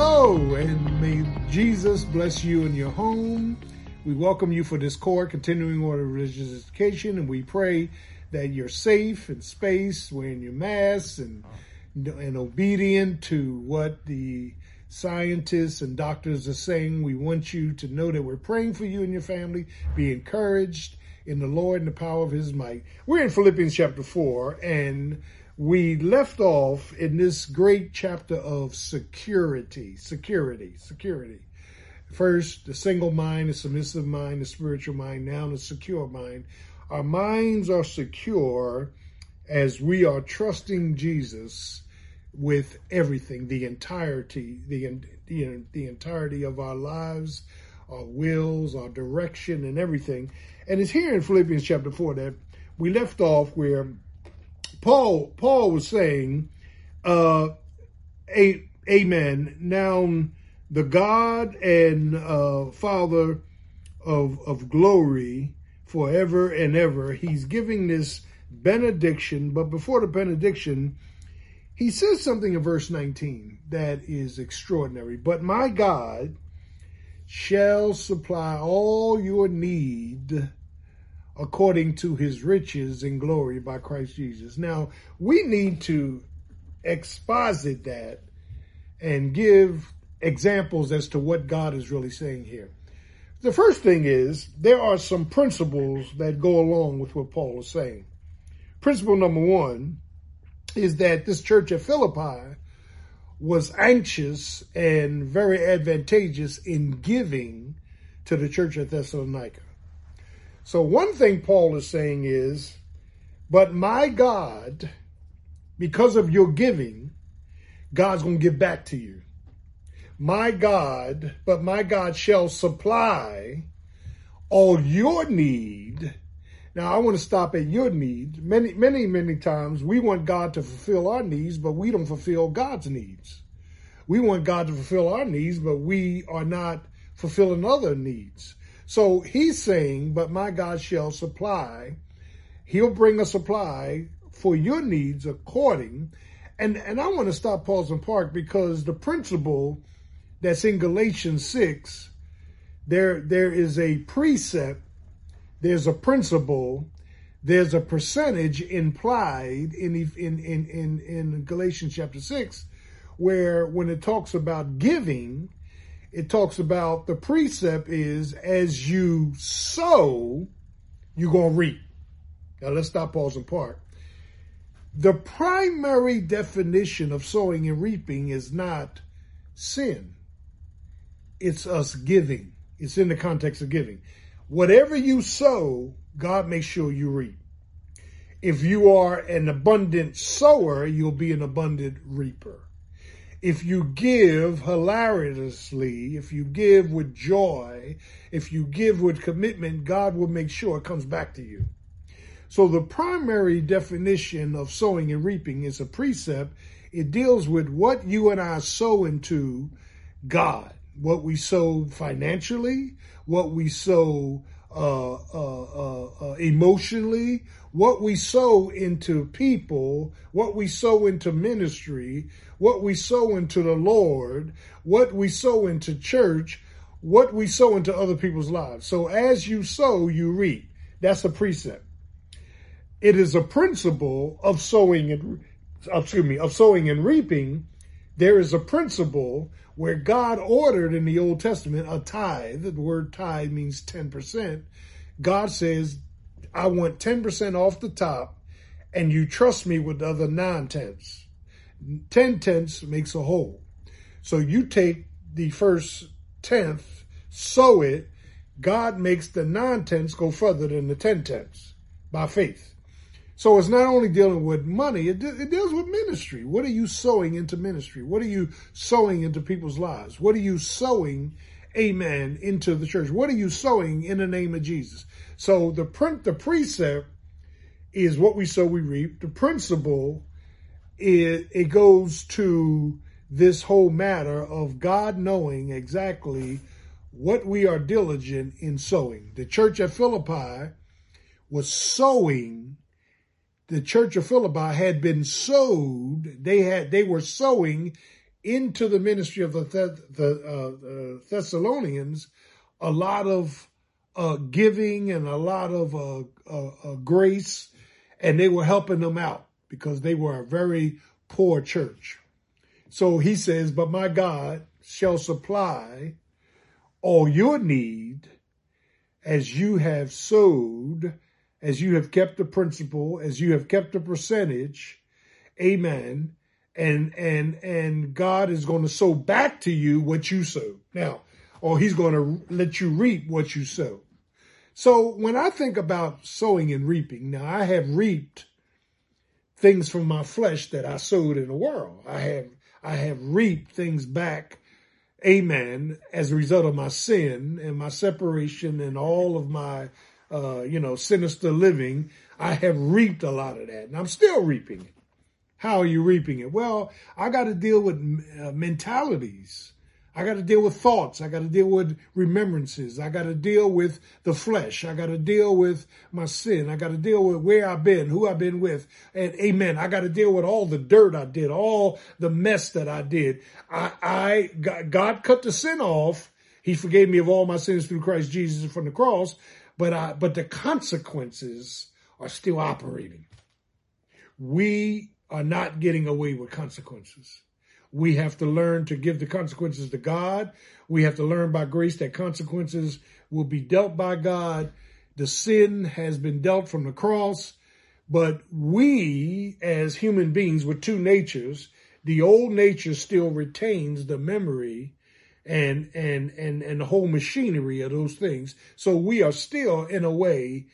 Hello, and may Jesus bless you in your home. We welcome you for this core continuing order of religious education, and we pray that you're safe in space, wearing your masks, and and obedient to what the scientists and doctors are saying. We want you to know that we're praying for you and your family. Be encouraged in the Lord and the power of his might. We're in Philippians chapter 4, and we left off in this great chapter of security, security, security. First, the single mind, the submissive mind, the spiritual mind, now the secure mind. Our minds are secure as we are trusting Jesus with everything, the entirety, the, the, the entirety of our lives, our wills, our direction, and everything. And it's here in Philippians chapter 4 that we left off where Paul Paul was saying, uh, a, Amen. Now the God and uh, Father of of glory forever and ever, he's giving this benediction, but before the benediction, he says something in verse 19 that is extraordinary. But my God shall supply all your need according to his riches and glory by Christ Jesus. Now, we need to exposit that and give examples as to what God is really saying here. The first thing is there are some principles that go along with what Paul is saying. Principle number one is that this church at Philippi was anxious and very advantageous in giving to the church at Thessalonica. So one thing Paul is saying is, but my God, because of your giving, God's going to give back to you. My God, but my God shall supply all your need. Now I want to stop at your need. Many, many, many times we want God to fulfill our needs, but we don't fulfill God's needs. We want God to fulfill our needs, but we are not fulfilling other needs. So he's saying, but my God shall supply. He'll bring a supply for your needs according. And, and I want to stop, pause, and park because the principle that's in Galatians 6, there, there is a precept, there's a principle, there's a percentage implied in, in, in, in, in Galatians chapter 6, where when it talks about giving, it talks about the precept is as you sow, you're going to reap. Now let's stop, pause, and park. The primary definition of sowing and reaping is not sin. It's us giving. It's in the context of giving. Whatever you sow, God makes sure you reap. If you are an abundant sower, you'll be an abundant reaper if you give hilariously, if you give with joy, if you give with commitment, God will make sure it comes back to you. So the primary definition of sowing and reaping is a precept. It deals with what you and I sow into God, what we sow financially, what we sow uh, uh, uh, uh, emotionally, what we sow into people, what we sow into ministry, what we sow into the Lord, what we sow into church, what we sow into other people's lives. So as you sow, you reap. That's a precept. It is a principle of sowing and excuse me, of sowing and reaping. There is a principle where God ordered in the Old Testament a tithe. The word tithe means 10%. God says, I want 10% off the top and you trust me with the other nine tenths. 10 tenths makes a whole. So you take the first tenth, sow it, God makes the nine tenths go further than the 10 tenths by faith. So it's not only dealing with money, it, it, deals with ministry. What are you sowing into ministry? What are you sowing into people's lives? What are you sowing, amen, into the church? What are you sowing in the name of Jesus? So the print, the precept is what we sow, we reap. The principle it, it goes to this whole matter of God knowing exactly what we are diligent in sowing. The church at Philippi was sowing. The church of Philippi had been sowed. They had, they were sowing into the ministry of the, the uh, Thessalonians a lot of uh, giving and a lot of uh, uh, uh, grace, and they were helping them out because they were a very poor church. So he says, But my God shall supply all your need as you have sowed, as you have kept the principle, as you have kept the percentage. Amen. And and and God is going to sow back to you what you sow. Now, or he's going to let you reap what you sow. So when I think about sowing and reaping, now I have reaped things from my flesh that I sowed in the world. I have I have reaped things back, amen, as a result of my sin and my separation and all of my uh, you know, sinister living. I have reaped a lot of that and I'm still reaping it. How are you reaping it? Well, I got to deal with uh, mentalities I got to deal with thoughts. I got to deal with remembrances. I got to deal with the flesh. I got to deal with my sin. I got to deal with where I've been, who I've been with. And amen. I got to deal with all the dirt I did, all the mess that I did. I, I, God cut the sin off. He forgave me of all my sins through Christ Jesus from the cross. But I, but the consequences are still operating. We are not getting away with consequences. We have to learn to give the consequences to God. We have to learn by grace that consequences will be dealt by God. The sin has been dealt from the cross, but we as human beings with two natures, the old nature still retains the memory and and and and the whole machinery of those things. So we are still in a way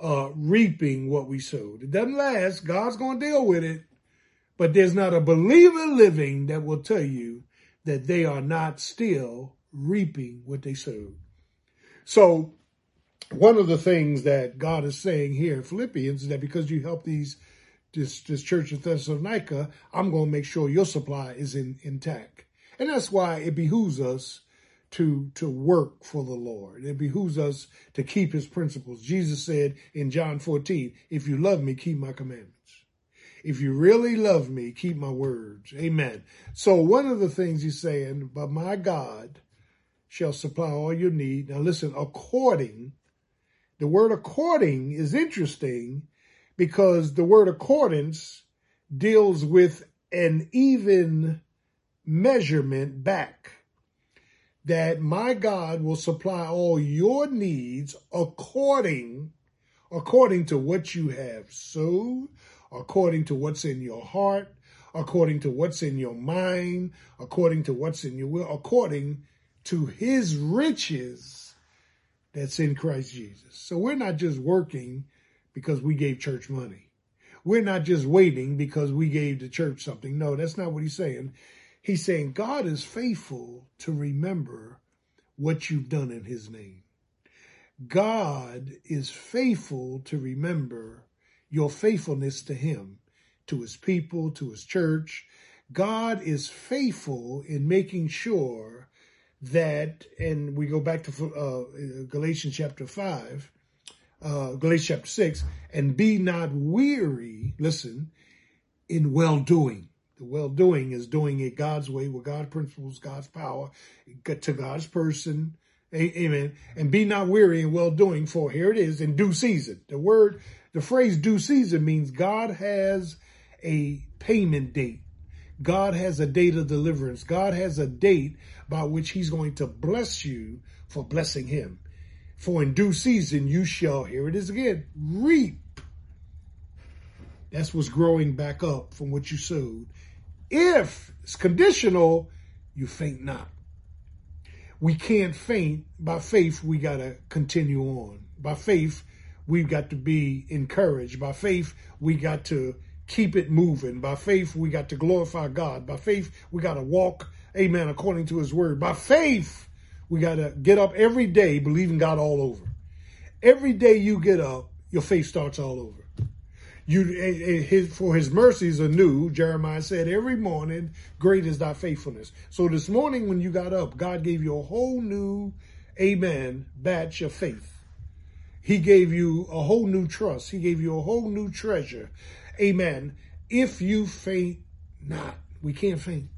uh reaping what we sowed. It doesn't last. God's going to deal with it. But there's not a believer living that will tell you that they are not still reaping what they sowed. So one of the things that God is saying here in Philippians is that because you help these this, this church in Thessalonica, I'm going to make sure your supply is in, intact. And that's why it behooves us to, to work for the Lord. It behooves us to keep his principles. Jesus said in John 14, if you love me, keep my commandments. If you really love me, keep my words. Amen. So one of the things he's saying, but my God shall supply all your need. Now listen, according, the word according is interesting because the word accordance deals with an even measurement back. That my God will supply all your needs according, according to what you have sowed, according to what's in your heart, according to what's in your mind, according to what's in your will, according to his riches that's in Christ Jesus. So we're not just working because we gave church money. We're not just waiting because we gave the church something. No, that's not what he's saying. He's saying God is faithful to remember what you've done in his name. God is faithful to remember your faithfulness to him, to his people, to his church. God is faithful in making sure that, and we go back to uh, Galatians chapter 5, uh, Galatians chapter 6, and be not weary, listen, in well doing. The well doing is doing it God's way with God's principles, God's power, to God's person. Amen. And be not weary in well doing, for here it is in due season. The word the phrase due season means God has a payment date. God has a date of deliverance. God has a date by which he's going to bless you for blessing him. For in due season you shall, here it is again, reap. That's what's growing back up from what you sowed. If it's conditional, you faint not. We can't faint. By faith, we got to continue on. By faith, we've got to be encouraged. By faith, we got to keep it moving. By faith, we got to glorify God. By faith, we got to walk, amen, according to his word. By faith, we got to get up every day believing God all over. Every day you get up, your faith starts all over. You, eh, eh, his, for his mercies are new, Jeremiah said, every morning, great is thy faithfulness. So this morning when you got up, God gave you a whole new, amen, batch of faith. He gave you a whole new trust. He gave you a whole new treasure. Amen. If you faint not, we can't faint.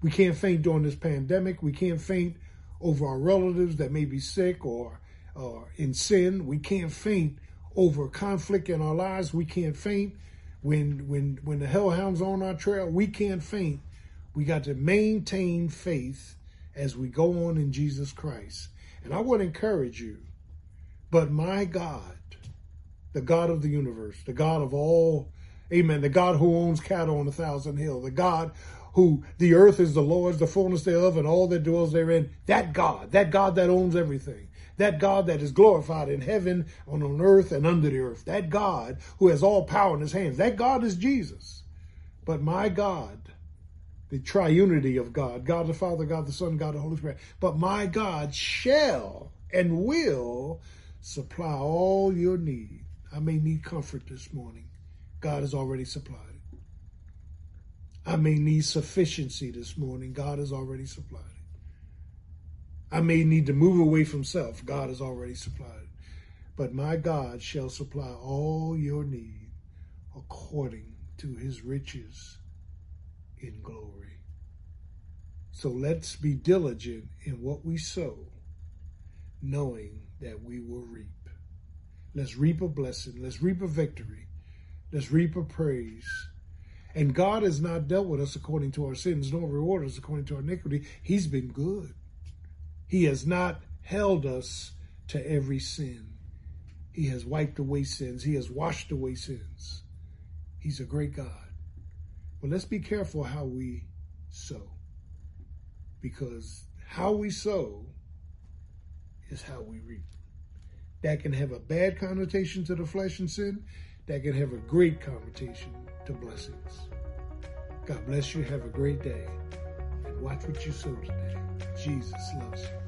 We can't faint during this pandemic. We can't faint over our relatives that may be sick or, or in sin. We can't faint over conflict in our lives. We can't faint when when when the hellhounds on our trail. We can't faint. We got to maintain faith as we go on in Jesus Christ. And I would encourage you, but my God, the God of the universe, the God of all, amen, the God who owns cattle on a thousand hills, the God who the earth is the Lord's, the fullness thereof, and all that dwells therein, that God, that God that owns everything, that God that is glorified in heaven, on, on earth, and under the earth, that God who has all power in his hands, that God is Jesus. But my God, the triunity of God, God the Father, God the Son, God the Holy Spirit. But my God shall and will supply all your need. I may need comfort this morning. God has already supplied it. I may need sufficiency this morning. God has already supplied it. I may need to move away from self. God has already supplied. But my God shall supply all your need according to his riches in glory. So let's be diligent in what we sow, knowing that we will reap. Let's reap a blessing. Let's reap a victory. Let's reap a praise. And God has not dealt with us according to our sins, nor rewarded us according to our iniquity. He's been good. He has not held us to every sin. He has wiped away sins. He has washed away sins. He's a great God. But let's be careful how we sow. Because how we sow is how we reap. That can have a bad connotation to the flesh and sin. That can have a great connotation to blessings. God bless you. Have a great day. And watch what you sow today. Jesus loves you.